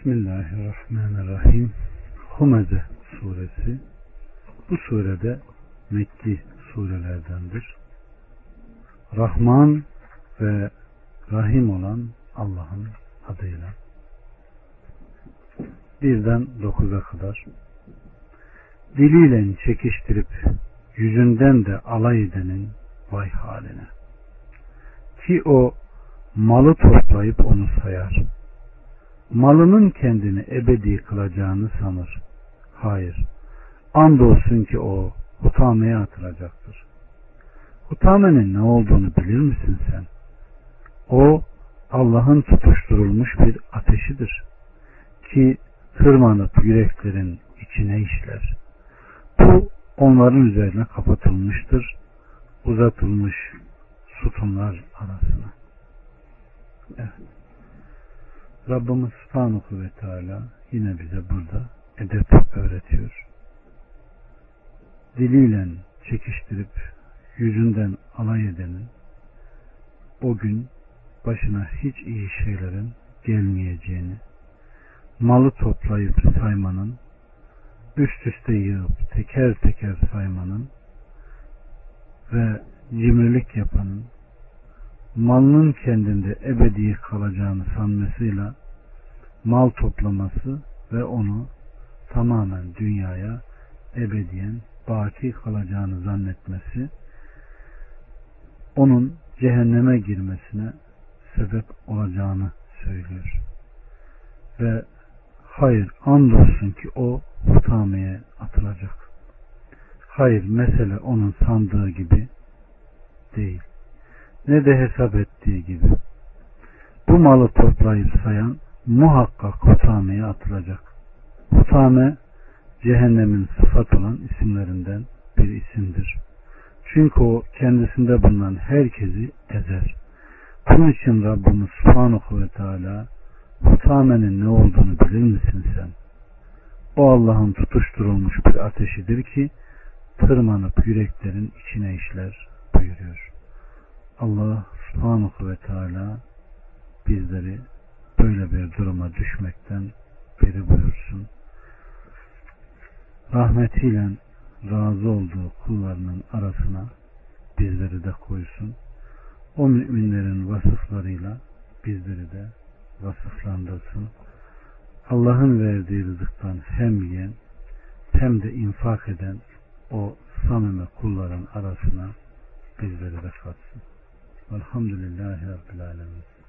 Bismillahirrahmanirrahim. Humeze suresi bu surede Mekki surelerdendir. Rahman ve Rahim olan Allah'ın adıyla. Birden dokuza kadar diliyle çekiştirip yüzünden de alay edenin vay haline. Ki o malı toplayıp onu sayar malının kendini ebedi kılacağını sanır. Hayır. Andolsun ki o hutameye atılacaktır. Hutamenin ne olduğunu bilir misin sen? O Allah'ın tutuşturulmuş bir ateşidir. Ki tırmanıp yüreklerin içine işler. Bu onların üzerine kapatılmıştır. Uzatılmış sütunlar arasına. Evet. Rabbimiz Subhanahu ve Teala yine bize burada edep öğretiyor. Diliyle çekiştirip yüzünden alay edenin o gün başına hiç iyi şeylerin gelmeyeceğini, malı toplayıp saymanın, üst üste yığıp teker teker saymanın ve cimrilik yapanın malının kendinde ebedi kalacağını sanmasıyla mal toplaması ve onu tamamen dünyaya ebediyen baki kalacağını zannetmesi onun cehenneme girmesine sebep olacağını söylüyor. Ve hayır andolsun ki o hutameye atılacak. Hayır mesele onun sandığı gibi değil ne de hesap ettiği gibi. Bu malı toplayıp sayan muhakkak hutameye atılacak. Hutame cehennemin sıfat olan isimlerinden bir isimdir. Çünkü o kendisinde bulunan herkesi ezer. Bunun için Rabbimiz Subhanahu ve Teala hutamenin ne olduğunu bilir misin sen? O Allah'ın tutuşturulmuş bir ateşidir ki tırmanıp yüreklerin içine işler buyuruyor. Allah subhanahu ve teala bizleri böyle bir duruma düşmekten beri buyursun. Rahmetiyle razı olduğu kullarının arasına bizleri de koysun. O müminlerin vasıflarıyla bizleri de vasıflandırsın. Allah'ın verdiği rızıktan hem yiyen hem de infak eden o samimi kulların arasına bizleri de katsın. Velhamdülillahi Rabbil Alemin.